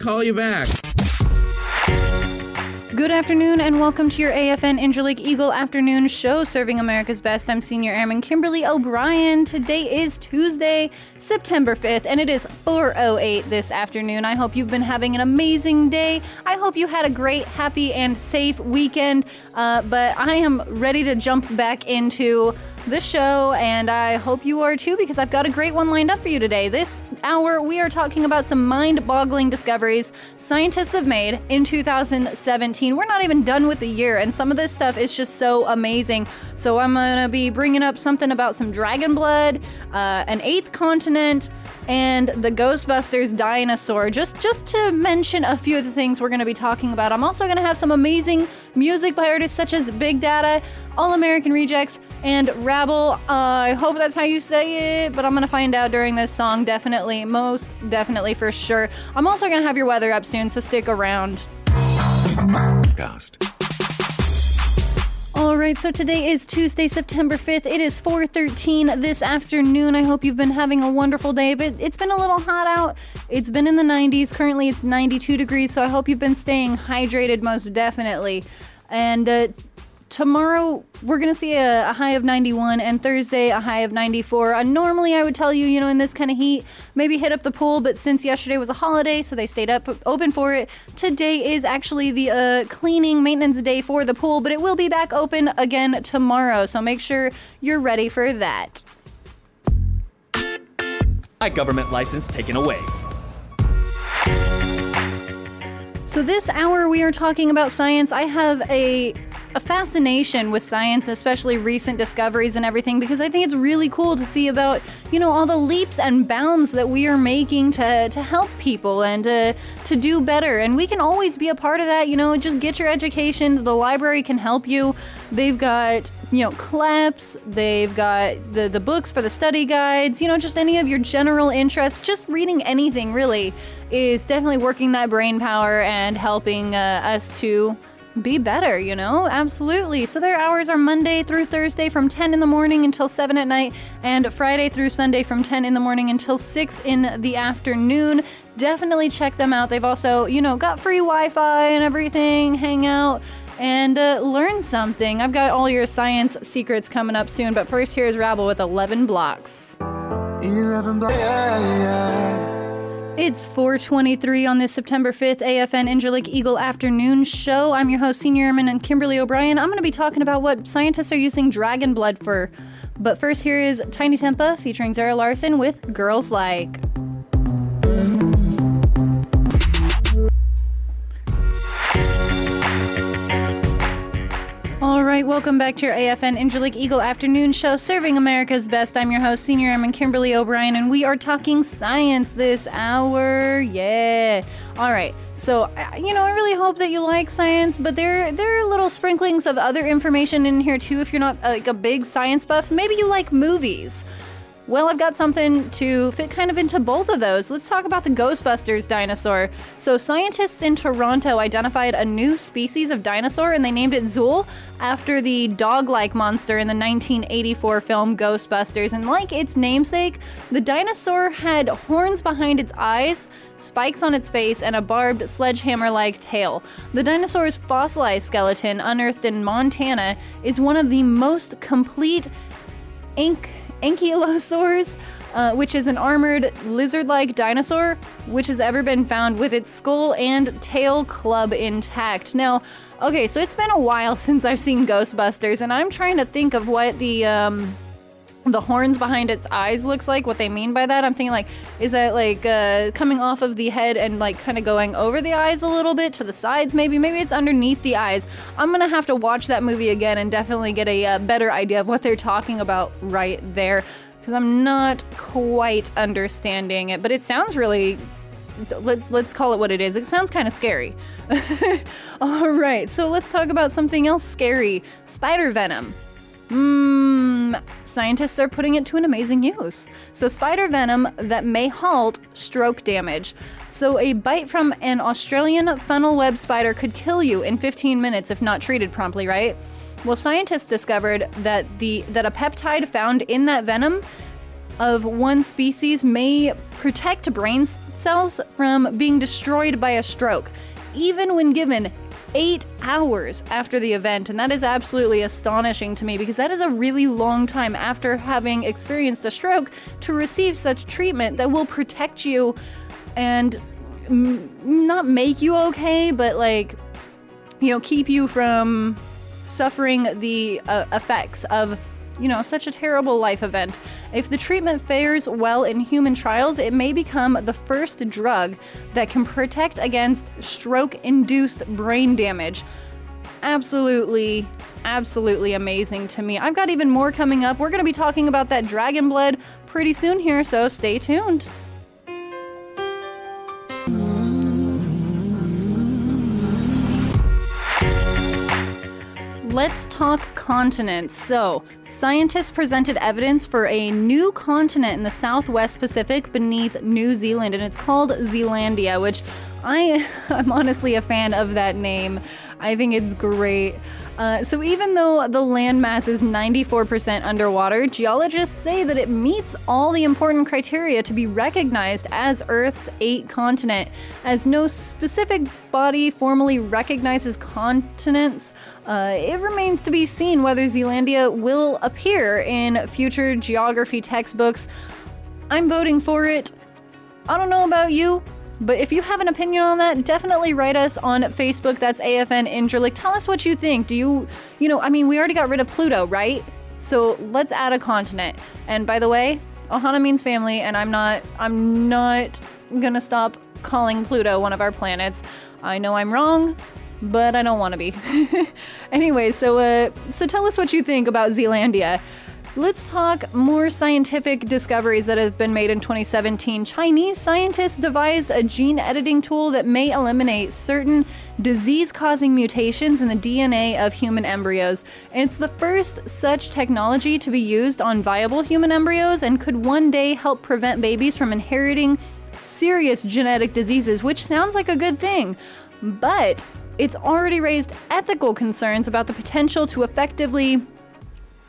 call you back. Good afternoon and welcome to your AFN Incirlik Eagle afternoon show serving America's best. I'm Senior Airman Kimberly O'Brien. Today is Tuesday, September 5th, and it is 4:08 this afternoon. I hope you've been having an amazing day. I hope you had a great, happy, and safe weekend. Uh, but I am ready to jump back into the show, and I hope you are too because I've got a great one lined up for you today. This hour, we are talking about some mind boggling discoveries scientists have made in 2017. We're not even done with the year, and some of this stuff is just so amazing. So, I'm gonna be bringing up something about some dragon blood, uh, an eighth continent, and the Ghostbusters dinosaur, just just to mention a few of the things we're to be talking about. I'm also to have some amazing music by artists such as Big Data, All American Rejects, and Wrabel. Uh, I hope that's how you say it, but I'm to find out during this song, definitely, most definitely for sure. I'm also to have your weather up soon, so stick around. Cast. All right, so today is Tuesday, September 5th. It is 4:13 this afternoon. I hope you've been having a wonderful day. But it's been a little hot out. It's been in the 90s. Currently, it's 92 degrees, so I hope you've been staying hydrated most definitely. And uh, tomorrow we're going to see a, a, high of 91 and thursday a high of 94 uh, normally i would tell you you know in this kind of heat maybe hit up the pool but since yesterday was a holiday so they stayed up open for it. Today is actually the uh, cleaning maintenance day for the pool but it will be back open again tomorrow so make sure you're ready for that. My government license taken away. So this hour we are talking about science. I have a a fascination with science, especially recent discoveries and everything, because I think it's really cool to see about, you know, all the leaps and bounds that we are making to, to help people and to, to do better. And we can always be a part of that, you know, just get your education. The library can help you. They've got, you know, CLEPS, they've got the, the books for the study guides, you know, just any of your general interests, just reading anything really is definitely working that brain power and helping uh, us to be better, you know? Absolutely. So their hours are Monday through Thursday from 10 in the morning until 7 at night, and Friday through Sunday from 10 in the morning until 6 in the afternoon. Definitely check them out. They've also, you know, got free Wi Fi and everything. Hang out and uh, learn something. I've got all your science secrets coming up soon, but first, here's Wrabel with 11 blocks. 11 blocks. Yeah, yeah. It's 423 on this September 5th AFN Incirlik Eagle afternoon show. I'm your host, Senior Airman and Kimberly O'Brien. I'm going to be talking about what scientists are using dragon blood for. But first, here is Tinie Tempah featuring Zara Larsson with Girls Like. Welcome back to your AFN Incirlik Eagle afternoon show, serving America's best. I'm your host, Senior Airman Kimberly O'Brien, and we are talking science this hour. Yeah. All right. So, you know, I really hope that you like science, but there there are little sprinklings of other information in here too. If you're not like a big science buff, maybe you like movies. Well, I've got something to fit kind of into both of those. Let's talk about the Ghostbusters dinosaur. So, scientists in Toronto identified a new species of dinosaur and they named it Zuul after the dog like monster in the 1984 film Ghostbusters. And like its namesake, the dinosaur had horns behind its eyes, spikes on its face, and a barbed sledgehammer like tail. The dinosaur's fossilized skeleton, unearthed in Montana, is one of the most complete ink ankylosaurs, uh, which is an armored lizard like dinosaur, which has ever been found with its skull and tail club intact. Now, okay, so it's been a while since I've seen Ghostbusters, and I'm trying to think of what the. Um, the horns behind its eyes looks like what they mean by that i'm thinking like is that like uh, coming off of the head and like kind of going over the eyes a little bit to the sides maybe? Maybe it's underneath the eyes. I'm gonna have to watch that movie again and definitely get a uh, better idea of what they're talking about right there because i'm not quite understanding it but it sounds really let's let's call it what it is. It sounds kind of scary. All right so let's talk about something else scary. Spider venom. Mmm, Um, scientists are putting it to an amazing use. So, spider venom that may halt stroke damage. So, a bite from an Australian funnel web spider could kill you in 15 minutes if not treated promptly, right? Well, scientists discovered that the that a peptide found in that venom of one species may protect brain cells from being destroyed by a stroke, even when given eight hours after the event. And that is absolutely astonishing to me because that is a really long time after having experienced a stroke to receive such treatment that will protect you and m- not make you okay, but like, you know, keep you from suffering the uh, effects of you know, such a terrible life event. If the treatment fares well in human trials, it may become the first drug that can protect against stroke induced brain damage. Absolutely, absolutely amazing to me. I've got even more coming up. We're going to be talking about that dragon blood pretty soon here, so stay tuned. Let's talk continents. So, scientists presented evidence for a new continent in the southwest Pacific beneath New Zealand, and it's called Zealandia, which I am honestly a fan of that name. I think it's great. Uh, so, even though the landmass is 94% underwater, geologists say that it meets all the important criteria to be recognized as Earth's eighth continent, as no specific body formally recognizes continents. Uh, it remains to be seen whether Zealandia will appear in future geography textbooks. I'm voting for it. I don't know about you, but if you have an opinion on that, definitely write us on Facebook. That's AFN Incirlik. Tell us what you think. Do you, you know, I mean, we already got rid of Pluto, right? So let's add a continent. And by the way, Ohana means family, and I'm not, I'm not gonna stop calling Pluto one of our planets. I know I'm wrong, but I don't want to be. anyway, so uh, so tell us what you think about Zealandia. Let's talk more scientific discoveries that have been made in 2017. Chinese scientists devised a gene editing tool that may eliminate certain disease causing mutations in the DNA of human embryos. And it's the first such technology to be used on viable human embryos and could one day help prevent babies from inheriting serious genetic diseases, which sounds like a good thing. But it's already raised ethical concerns about the potential to effectively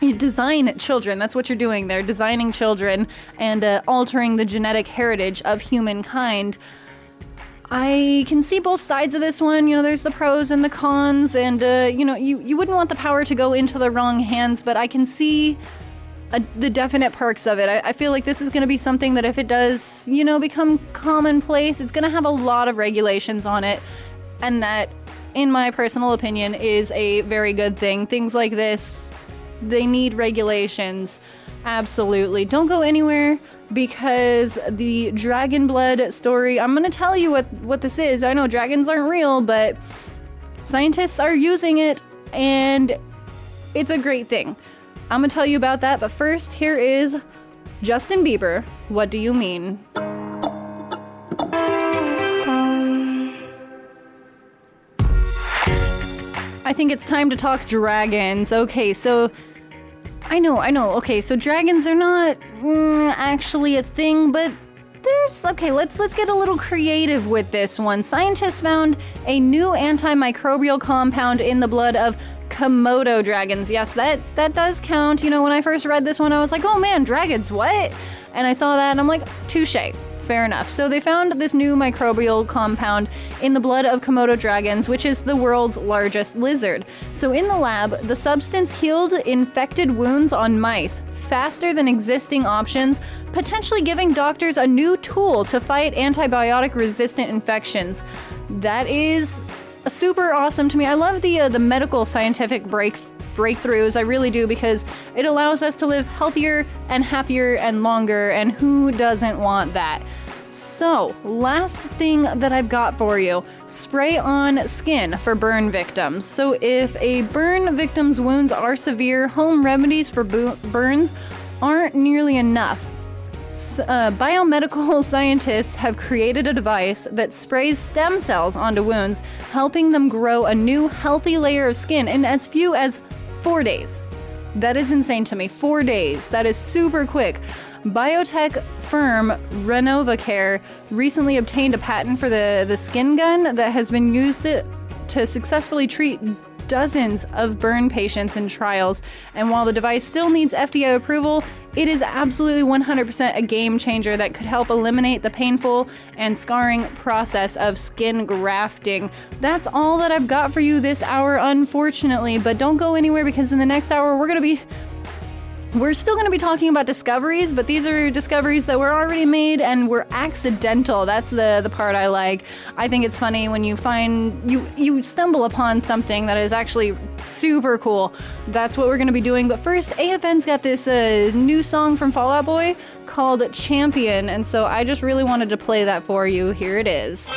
design children. That's what you're doing there, designing children and uh, altering the genetic heritage of humankind. I can see both sides of this one. You know, there's the pros and the cons, and uh, you know, you you wouldn't want the power to go into the wrong hands, but I can see. Uh, the definite perks of it. I, I feel like this is going to be something that if it does, you know, become commonplace, it's going to have a lot of regulations on it, and that in my personal opinion, is a very good thing. Things like this, they need regulations. Absolutely. Don't go anywhere because the dragon blood story, I'm going to tell you what, what this is. I know dragons aren't real, but scientists are using it and it's a great thing. I'm going to tell you about that, but first, here is Justin Bieber. What do you mean? I think it's time to talk dragons. Okay, so I know, I know. Okay, so dragons are not mm, actually a thing, but there's okay. Let's let's get a little creative with this one. Scientists found a new antimicrobial compound in the blood of Komodo dragons. Yes, that that does count. You know, when I first read this one, I was like, oh man, dragons, what? And I saw that, and I'm like, touche. Fair enough. So they found this new microbial compound in the blood of Komodo dragons, which is the world's largest lizard. So in the lab, the substance healed infected wounds on mice faster than existing options, potentially giving doctors a new tool to fight antibiotic resistant infections. That is super awesome to me. I love the uh, the medical scientific break breakthroughs. I really do because it allows us to live healthier and happier and longer, and who doesn't want that? So, last thing that I've got for you spray on skin for burn victims. So, if a burn victim's wounds are severe, home remedies for bo- burns aren't nearly enough. Uh, biomedical scientists have created a device that sprays stem cells onto wounds, helping them grow a new healthy layer of skin in as few as Four days. That is insane to me. Four days. That is super quick. Biotech firm Renovacare recently obtained a patent for the, the skin gun that has been used to, to successfully treat dozens of burn patients in trials. And while the device still needs FDA approval, it is absolutely 100% a game changer that could help eliminate the painful and scarring process of skin grafting. That's all that I've got for you this hour, unfortunately. But don't go anywhere because in the next hour, we're going to be we're still going to be talking about discoveries, but these are discoveries that were already made and were accidental. That's the the part I like. I think it's funny when you find you you stumble upon something that is actually super cool. That's what we're going to be doing. But first, AFN's got this uh, new song from Fall Out Boy called Champion, and so I just really wanted to play that for you. Here it is.